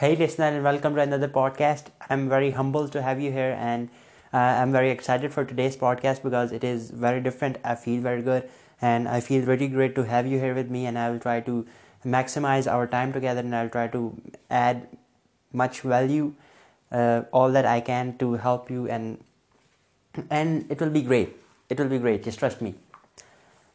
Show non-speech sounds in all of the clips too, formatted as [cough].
Hey listener, and welcome to another podcast. I'm very humbled to have you here, and uh, I'm very excited for today's podcast because it is very different. I feel very good and I feel really great to have you here with me, and I will try to maximize our time together, and I'll try to add much value, uh, all that I can, to help you, and it will be great. It will be great, just trust me.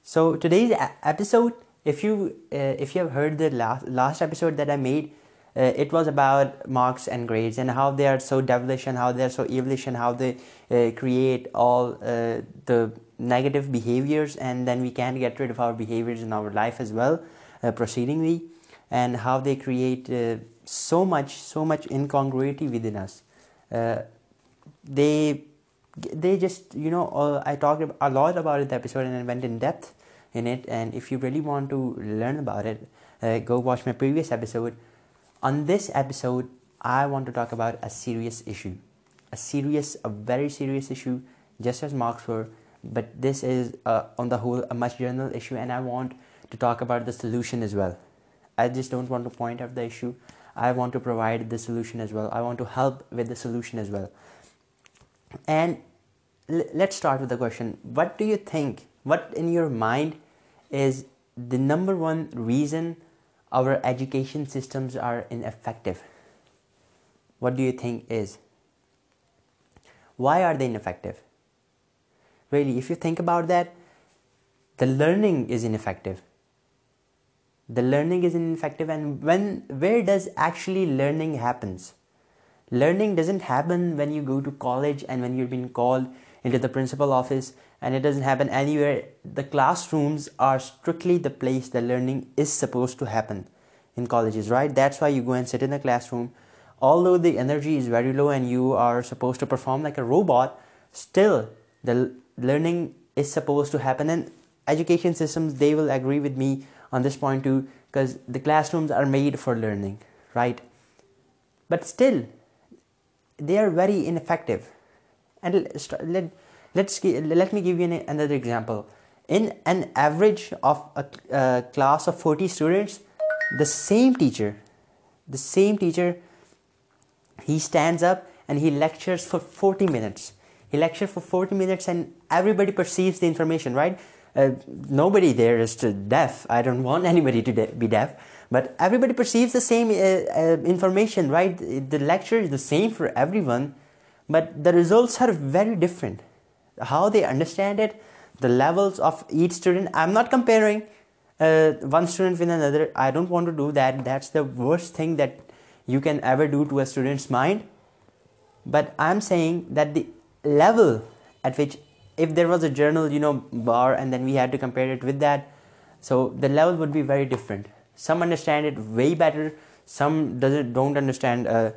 So today's episode, uh, if you have heard the last episode that I made, uh, it was about marks and grades and how they are so devilish and how they are so evilish and how they uh, create all uh, the negative behaviors, and then we can get rid of our behaviors in our life as well proceedingly, and how they create so much incongruity within us. They just, you know, I talked a lot about it in the episode and I went in depth in it, and if you really want to learn about it, go watch my previous episode on this episode, I want to talk about a serious issue, a very serious issue, just as marks were, but this is uh, on the whole a much general issue, and I want to talk about the solution as well. I just don't want to point out the issue. I want to provide the solution as well. I want to help with the solution as well. And let's start with the question. What do you think, what in your mind is the number one reason our education systems are ineffective. What do you think is? Why are they ineffective? Really, if you think about that, the learning is ineffective. The learning is ineffective, and where does actually learning happens? Learning doesn't happen when you go to college and when you've been called into the principal office, and it doesn't happen anywhere. The classrooms are strictly the place that learning is supposed to happen in colleges, right? That's why you go and sit in the classroom. Although the energy is very low and you are supposed to perform like a robot, still the learning is supposed to happen. And education systems, they will agree with me on this point too, because the classrooms are made for learning, right? But still, they are very ineffective and let me give you another example. In an average of a class of 40 students, the same teacher, he stands up and he lectures for 40 minutes. He lectures for 40 minutes and everybody perceives the information, right? Uh, nobody there is deaf. I don't want [laughs] anybody to be deaf. But everybody perceives the same uh, uh, information, right? The lecture is the same for everyone. But the results are very different. How they understand it, the levels of each student. I'm not comparing uh, one student with another. I don't want to do that. That's the worst thing that you can ever do to a student's mind. But I'm saying that the level at which, if there was a journal, you know, bar, and then we had to compare it with that, so the level would be very different. Some understand it way better, some don't understand uh,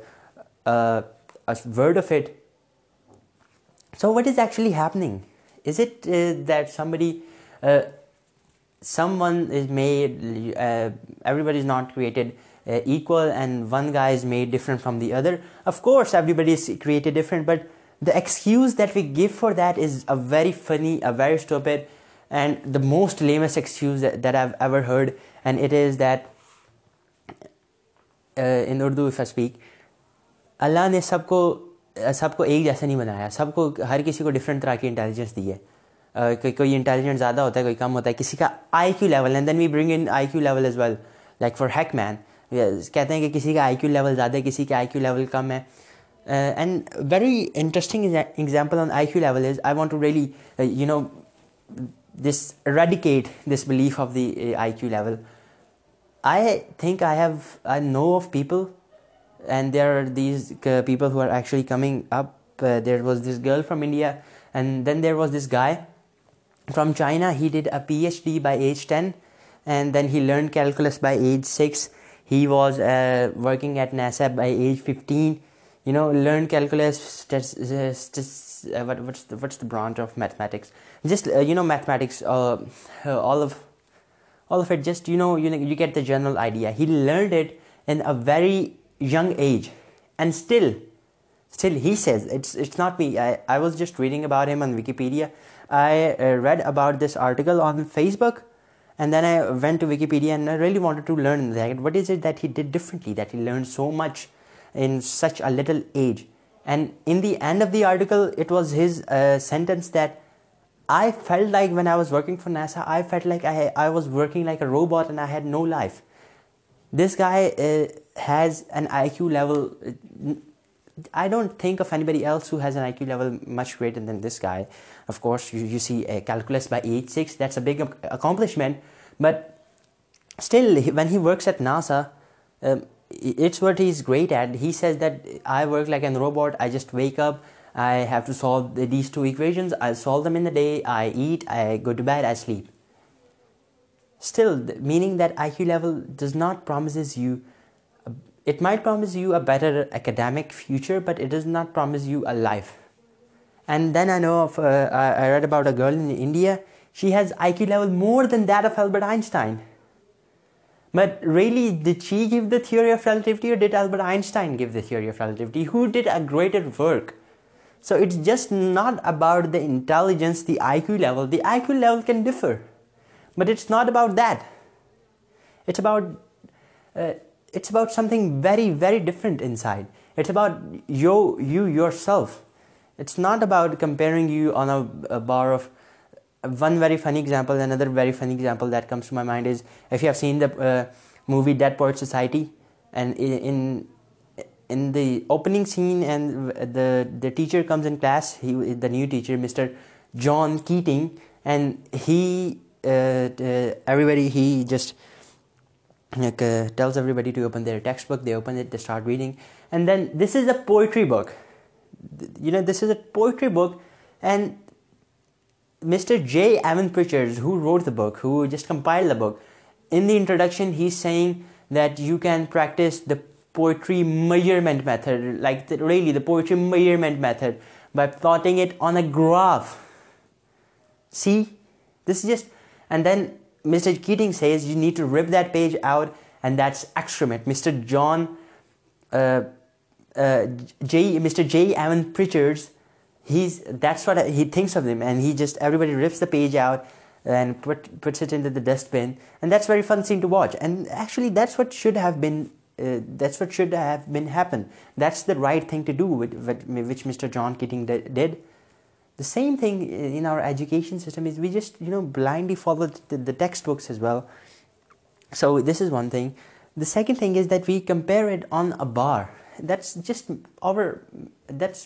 uh, a word of it so what is actually happening is it that سم بڑی someone is made everybody is not created equal and one guy is made different from the other of course everybody is created different but the excuse that we give for that is a very funny a very stupid and the most lamest excuse that I ever heard and it is that in Urdu speak Allah نے سب کو سب کو ایک جیسا نہیں بنایا سب کو ہر کسی کو ڈفرینٹ طرح کی انٹیلیجنس دی ہے کوئی انٹیلیجنٹ زیادہ ہوتا ہے کوئی کم ہوتا ہے کسی کا I Q level and then we bring in I Q level is well like for heck man کہتے ہیں کہ کسی کا آئی کیو لیول زیادہ ہے کسی کا آئی کیو لیول کم ہے and very interesting example on I Q level is I want to really you know this eradicate this belief of the I Q level I think I have I know of people and there are these uh, people who are actually coming up. Uh, there was this girl from India, and then there was this guy from China. He did a PhD by age 10, and then he learned calculus by age 6. He was uh, working at NASA by age 15. You know, learned calculus, what's the branch of mathematics? Just you know, mathematics. All of it. Just you know, you get the general idea. He learned it in a very young age, and still he says, it's not me. I was just reading about him on Wikipedia. I uh, read about this article on Facebook, and then I went to Wikipedia, and I really wanted to learn that. What is it that he did differently, that he learned so much in such a little age? And in the end of the article, it was his uh, sentence that, I felt like when I was working for NASA, I felt like I was working like a robot and I had no life. This guy uh, has an IQ level. I don't think of anybody else who has an IQ level much greater than this guy. Of course, you see a uh, calculus by age 6. That's a big um, accomplishment. But still, when he works at NASA, um, it's what he's great at. He says that I work like a robot. I just wake up. I have to solve these two equations. I solve them in the day. I eat. I go to bed. I sleep. Still, meaning that IQ level does not promises you, it might promise you a better academic future, but it does not promise you a life. And then I know of, uh, I read about a girl in India, she has IQ level more than that of Albert Einstein. But really, did she give the theory of relativity or did Albert Einstein give the theory of relativity? Who did a greater work? So it's just not about the intelligence, the IQ level can differ. But it's not about that. Uh, it's about something very, very different inside. It's about you yourself. It's not about comparing you on a bar of... One very funny example, another very funny example that comes to my mind is, if you have seen the uh, movie Dead Poet Society, and in the opening scene, and the teacher comes in class, the new teacher, Mr. John Keating, and he uh, uh, everybody, he just like, uh, tells everybody to open their textbook. They open it, they start reading, and then this is a poetry book. You know, this is a poetry book, and Mr. J. Evan Pritchard, who wrote the book, who just compiled the book, in the introduction, he's saying that you can practice the poetry measurement method, like the poetry measurement method, by plotting it on a graph. See, this is just and then Mr. Keating says you need to rip that page out, and that's excrement. Mr. Uh, uh, J. Evan Pritchard's, that's what he thinks of them, and everybody rips the page out and puts it into the dustbin, and that's very fun scene to watch. And actually, that's what should have been uh, happened. That's the right thing to do, which Mr. John Keating did. The same thing in our education system is we just blindly follow the textbooks as well. So this is one thing. The second thing is that we compare it on a bar. That's just that's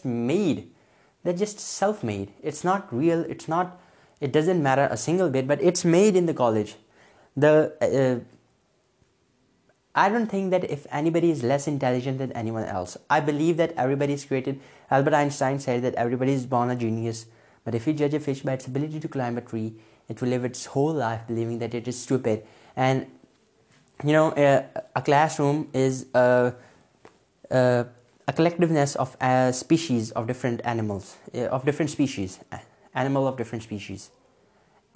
self-made. It's not real. It doesn't matter a single bit, but it's made in the college. The uh, I don't think that if anybody is less intelligent than anyone else. I believe that everybody is created. Albert Einstein said that everybody is born a genius, but if you judge a fish by its ability to climb a tree, it will live its whole life believing that it is stupid. And you know, a classroom is a collectiveness of uh, species of different animals, uh, animal of different species.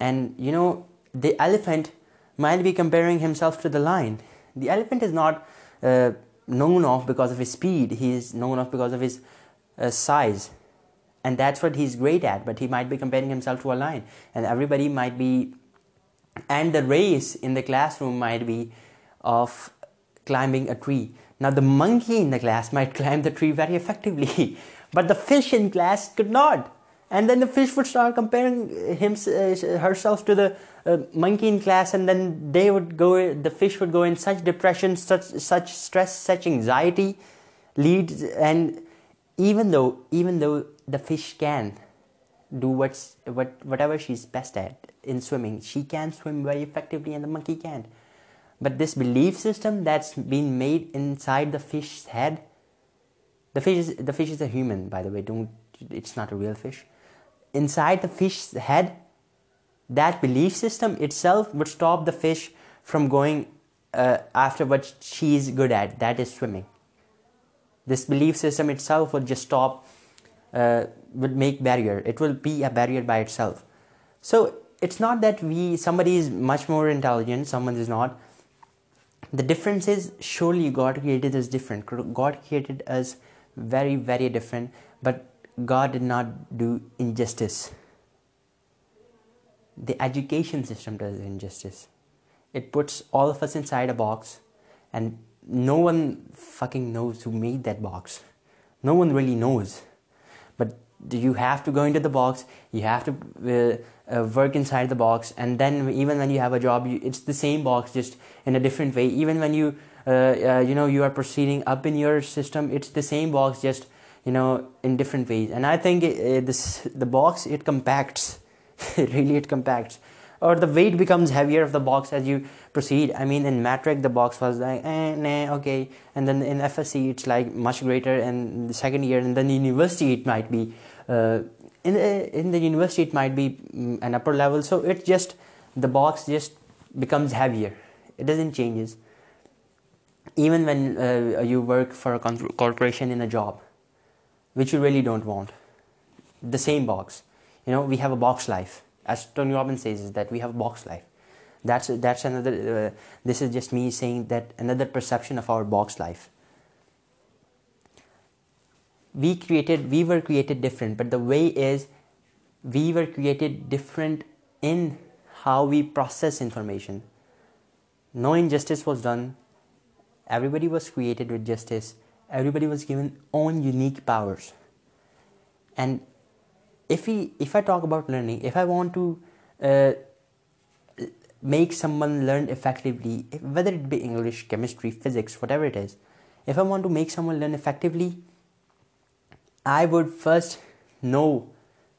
And you know, the elephant might be comparing himself to the lion. The elephant is not uh, known of because of his speed, he is known of because of his uh, size. And that's what he's great at, but he might be comparing himself to a lion. And everybody might be, and the race in the classroom might be of climbing a tree. Now the monkey in the class [laughs] might climb the tree very effectively, [laughs] but the fish in class could not. And then the fish would start comparing uh, herself to the uh, monkey in class, and then they would go, the fish would go in such depression, such stress, such anxiety leads. And even though the fish can do whatever she's best at in swimming, she can swim very effectively and the monkey can't. But this belief system that's been made inside the fish's head, the fish is a human, by the way, it's not a real fish inside the fish's head, that belief system itself would stop the fish from going uh, after what she's good at, that is swimming. This belief system itself would just stop, uh, would make barrier. It will be a barrier by itself. So it's not that somebody is much more intelligent, someone is not. The difference is surely God created us different. God created us very, very different, but God did not do injustice. The education system does injustice. It puts all of us inside a box, and no one fucking knows who made that box. No one really knows. But you have to go into the box, you have to uh, uh, work inside the box, and then even when you have a job, it's the same box, just in a different way. Even when you uh, are proceeding up in your system, it's the same box, just in different ways. And I think the box, it compacts. [laughs] Really, it compacts, or the weight becomes heavier of the box as you proceed. I mean, in Matrix the box was like eh, okay, and then in FSC it's like much greater. And the second year, and then university it might be uh, eh, in the university it might be mm, an upper level. So it just, the box just becomes heavier. It doesn't changes. Even when uh, you work for a corporation in a job, which you really don't want. The same box. You know, we have a box life. As Tony Robbins says, is that we have a box life. That's another, uh, this is just me saying that another perception of our box life. We were created different, but the way is we were created different in how we process information. No injustice was done. Everybody was created with justice. Everybody was given own unique powers. And if I talk about learning, if I want to uh, make someone learn effectively, whether it be English, chemistry, physics, whatever it is, if I want to make someone learn effectively, I would first know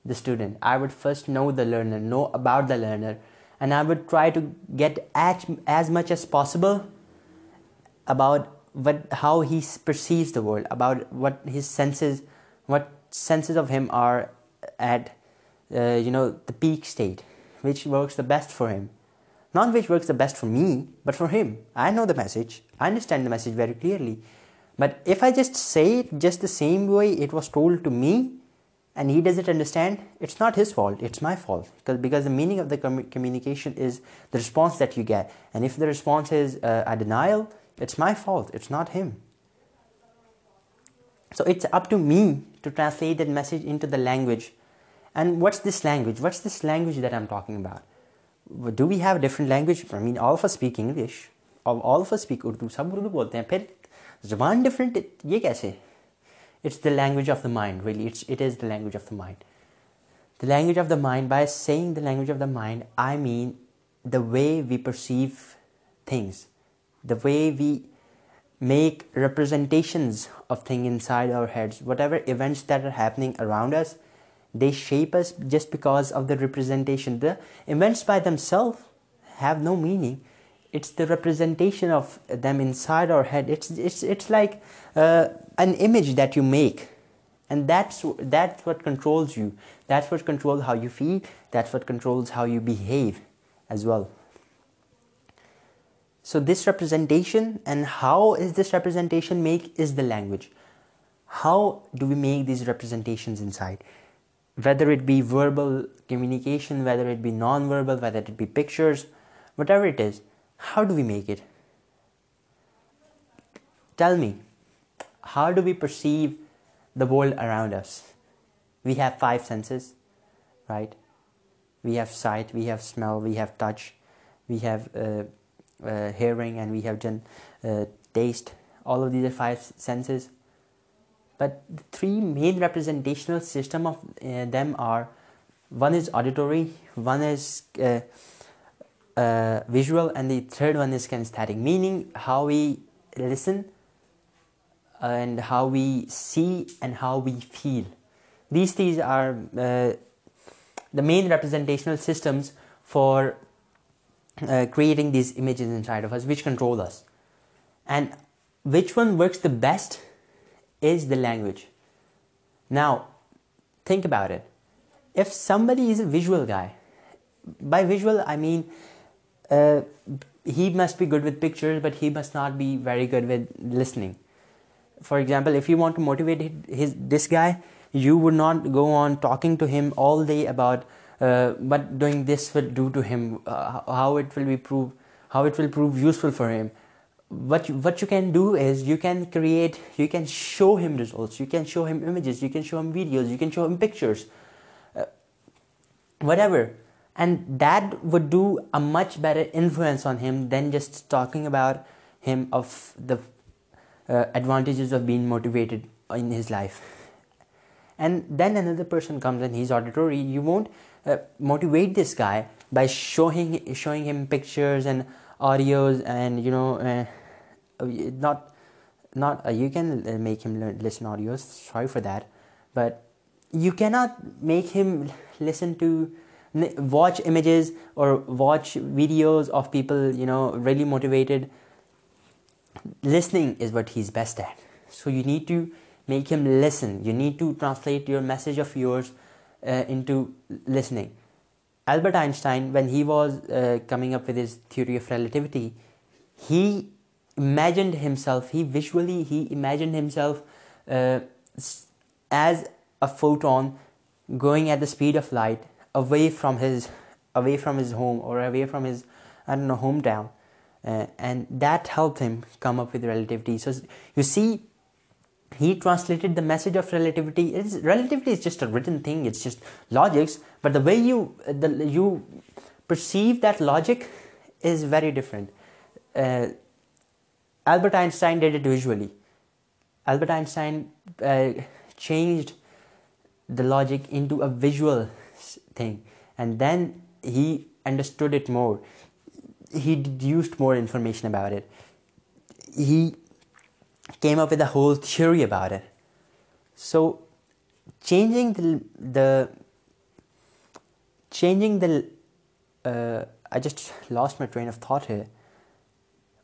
the student, I would first know the learner, know about the learner, and I would try to get as much as possible about how he perceives the world, about what his senses, what senses of him are at, uh, the peak state, which works the best for him. Not which works the best for me, but for him. I know the message. I understand the message very clearly. But if I just say it just the same way it was told to me, and he doesn't understand, it's not his fault, it's my fault. Because the meaning of the communication is the response that you get. And if the response is uh, a denial, it's my fault it's not him so it's up to me to translate that message in to the language and what's this language what's this language that I am talking do we have different language all of speak English all of speak Urdu سب اردو بولتے ہیں پھر زبان different یہ کیسے it's the language of the mind values the language of the mind the language of the mind by seeing the language of the mind I mean the way we perceive things the way we make representations of things inside our heads, whatever events that are happening around us, they shape us just because of the representation. The events by themselves have no meaning. It's the representation of them inside our head. It's like uh, an image that you make, and that's what controls you. That's what controls how you feel. That's what controls how you behave as well. So this representation and how is this representation make is the language. How do we make these representations inside? Whether it be verbal communication, whether it be non-verbal, whether it be pictures, whatever it is, how do we make it? Tell me, how do we perceive the world around us? We have 5 senses, right? We have sight, we have smell, we have touch, we have uh, uh, hearing, and we have done uh, taste. All of these are five senses. But the three main representational system of uh, them are, one is auditory, one is visual, and the third one is kinesthetic, meaning how we listen and how we see and how we feel. These are the main representational systems for uh, creating these images inside of us, which control us. And which one works the best is the language. Now, think about it. If somebody is a visual guy, by visual I mean uh, he must be good with pictures, but he must not be very good with listening. For example, if you want to motivate this guy, you would not go on talking to him all day about what uh, doing this will do to him, uh, how it will be proved, how it will prove useful for him. What you can do is you can create, you can show him results, you can show him images, you can show him videos, you can show him pictures, uh, whatever. And that would do a much better influence on him than just talking about him of the advantages of being motivated in his life. And then another person comes and he's auditory. You won't uh, motivate this guy by showing him pictures and audios, and you uh, uh, can make him listen audios, sorry for that, but you cannot make him listen to watch images or watch videos of people really motivated. Listening is what he's best at, so you need to make him listen. You need to translate your message of yours uh, into listening. Albert Einstein, when he was uh, coming up with his theory of relativity, he imagined himself, he imagined himself uh, as a photon going at the speed of light away from his home, or away from his hometown, and that helped him come up with relativity. So you see, he translated the message of relativity. Relativity is just a written thing, it's just logics, but the way you perceive that logic is very different. Uh, Albert Einstein did it visually. Albert Einstein uh, changed the logic into a visual thing, and then he understood it more. He deduced more information about it. He came up with a whole theory about it. So changing uh, I just [laughs] lost my train of thought here.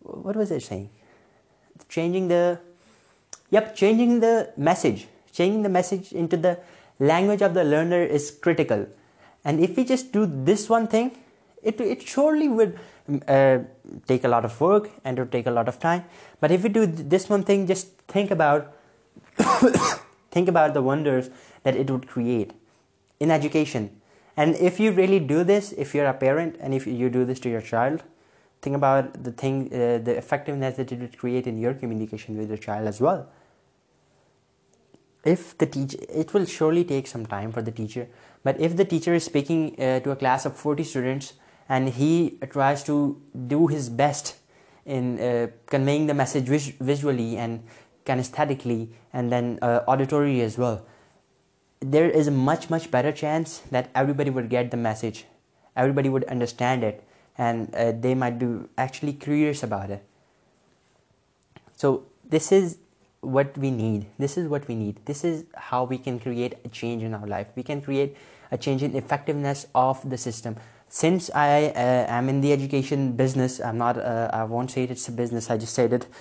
What was I saying? Changing the message. Changing the message into the language of the learner is critical. And if we just do this one thing, it surely would uh, take a lot of work and it'll take a lot of time. But if you do this one thing, just [coughs] think about the wonders that it would create in education. And if you really do this, if you're a parent and if you do this to your child, think about the uh, effectiveness that it would create in your communication with your child as well. If the teacher, it will surely take some time for the teacher, but if the teacher is speaking uh, to a class of 40 students and he tries to do his best in uh, conveying the message visually and kinesthetically, and then uh, auditorily as well. There is a much better chance that everybody would get the message, everybody would understand it, and uh, they might be actually curious about it. So this is what we need. This is how we can create a change in our life. We can create a change in effectiveness of the system. Since I uh, am in the education business, I'm not, uh, I won't say it's a business, I just said it. [laughs]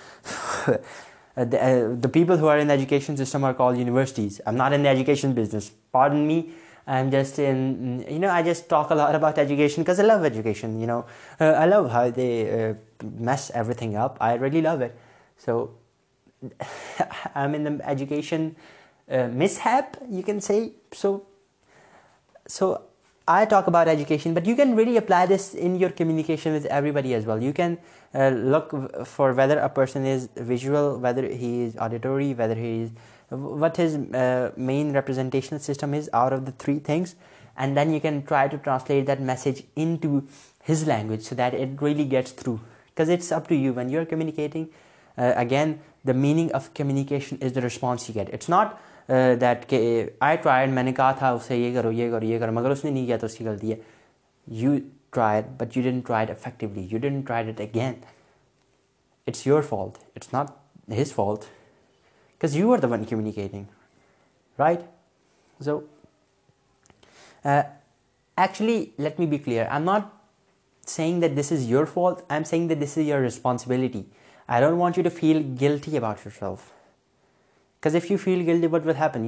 Uh, the people who are in the education system are called universities. I'm not in the education business, pardon me. I'm just in, I just talk a lot about education because I love education, I love how they mess everything up. I really love it. So [laughs] I'm in the education mishap, you can say. So I talk about education, but you can really apply this in your communication with everybody as well. You can uh, look for whether a person is visual, whether he is auditory, whether he is what his uh, main representational system is out of the three things, and then you can try to translate that message into his language so that it really gets through, because it's up to you when you're communicating. Uh, again, the meaning of communication is the response you get. It's not that کہ I tried میں نے کہا تھا اسے یہ کرو یہ کرو یہ کرو مگر اس نے نہیں کیا تو اس کی غلطی ہے you try but you don't try effectively you don't try it again it's your fault it's not his fault because you are the one communicating right so actually let me be clear I am not saying that this is your fault I am saying that this is your responsibility I don't want you to feel guilty about yourself Because if you feel guilty, what will happen?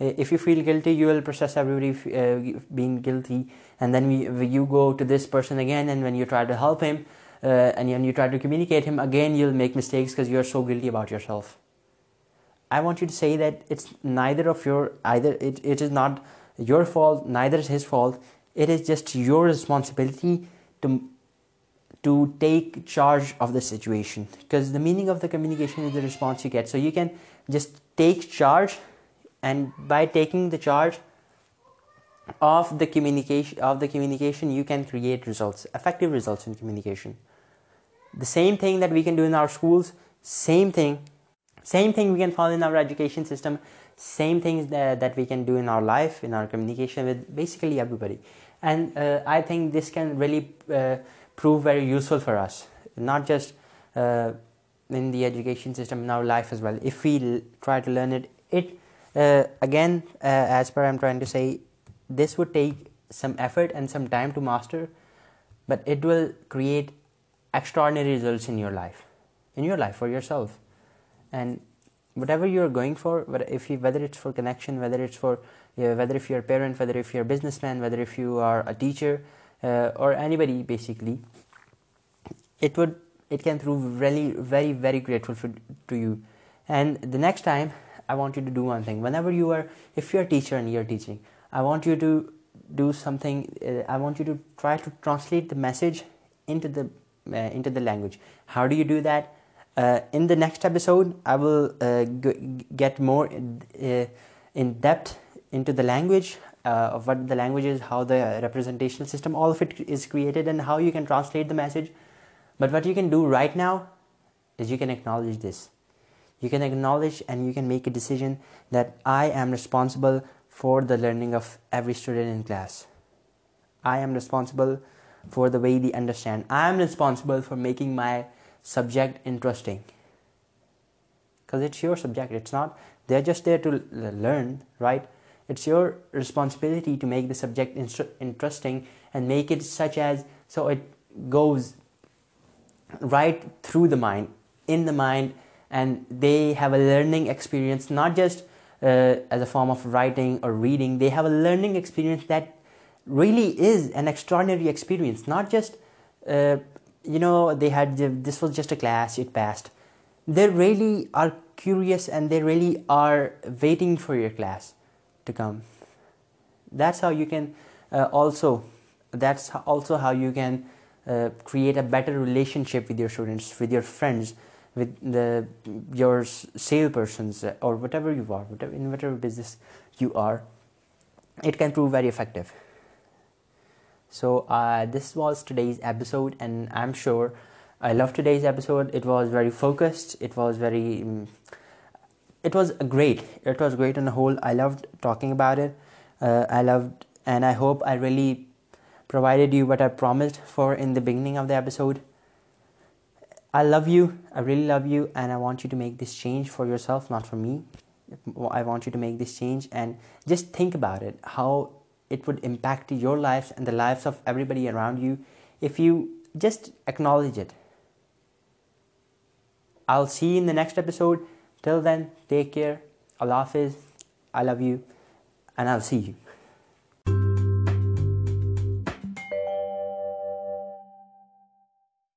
Eh, if you feel guilty, you will process everybody eh, being guilty, and then you go to this person again, and when you try to help him eh, and when you try to communicate him again, you'll make mistakes because you're so guilty about yourself. I want you to say that it's neither of your it is not your fault, neither is his fault. It is just your responsibility to take charge of the situation, because the meaning of the communication is the response you get. So you can just take charge, and by taking the charge of the communication, you can create results, effective results in communication. The same thing that we can do in our schools, same thing we can follow in our education system, same things that we can do in our life, in our communication with basically everybody. And uh, I think this can really uh, prove very useful for us, not just uh, in the education system in our life as well. If we try to learn it, uh, uh, as per I'm trying to say, this would take some effort and some time to master, but it will create extraordinary results in your life, for yourself. And whatever you're going for, whether it's for connection, whether if you're a parent, whether if you're a businessman, whether if you are a teacher uh, or anybody, basically, it would it can prove really very grateful to you. And the next time I want you to do one thing. Whenever you are, if you're a teacher and you're teaching, I want you to do something. Uh, I want you to try to translate the message into the uh, language. How do you do that? Uh, in the next episode, I will get more in depth into the language, of what the language is, how the representational system, all of it is created, and how you can translate the message but what you can do right now is you can acknowledge this. You can acknowledge and you can make a decision that I am responsible for the learning of every student in class. I am responsible for the way they understand. I am responsible for making my subject interesting. Because it's your subject, it's not, they're just there to learn, right? It's your responsibility to make the subject interesting and make it such as, so it goes right through the mind, in the mind, and they have a learning experience, not just uh, as a form of writing or reading. They have a learning experience that really is an extraordinary experience, not just uh, they had, this was just a class, it passed. They really are curious and they really are waiting for your class to come. That's how you can uh, also how you can uh, create a better relationship with your students, with your friends, with your salespersons, uh, or whatever you are, in whatever business you are, it can prove very effective. So uh, this was today's episode, and I'm sure I loved today's episode. It was very focused. It was very, mm, it was great on the whole. I loved talking about it. I loved, and I hope I really provided you what I promised for in the beginning of the episode. I love you. I really love you. And I want you to make this change for yourself, not for me. I want you to make this change and just think about it, how it would impact your lives and the lives of everybody around you if you just acknowledge it. I'll see you in the next episode. Till then, take care. Allah Hafiz. I love you, and I'll see you.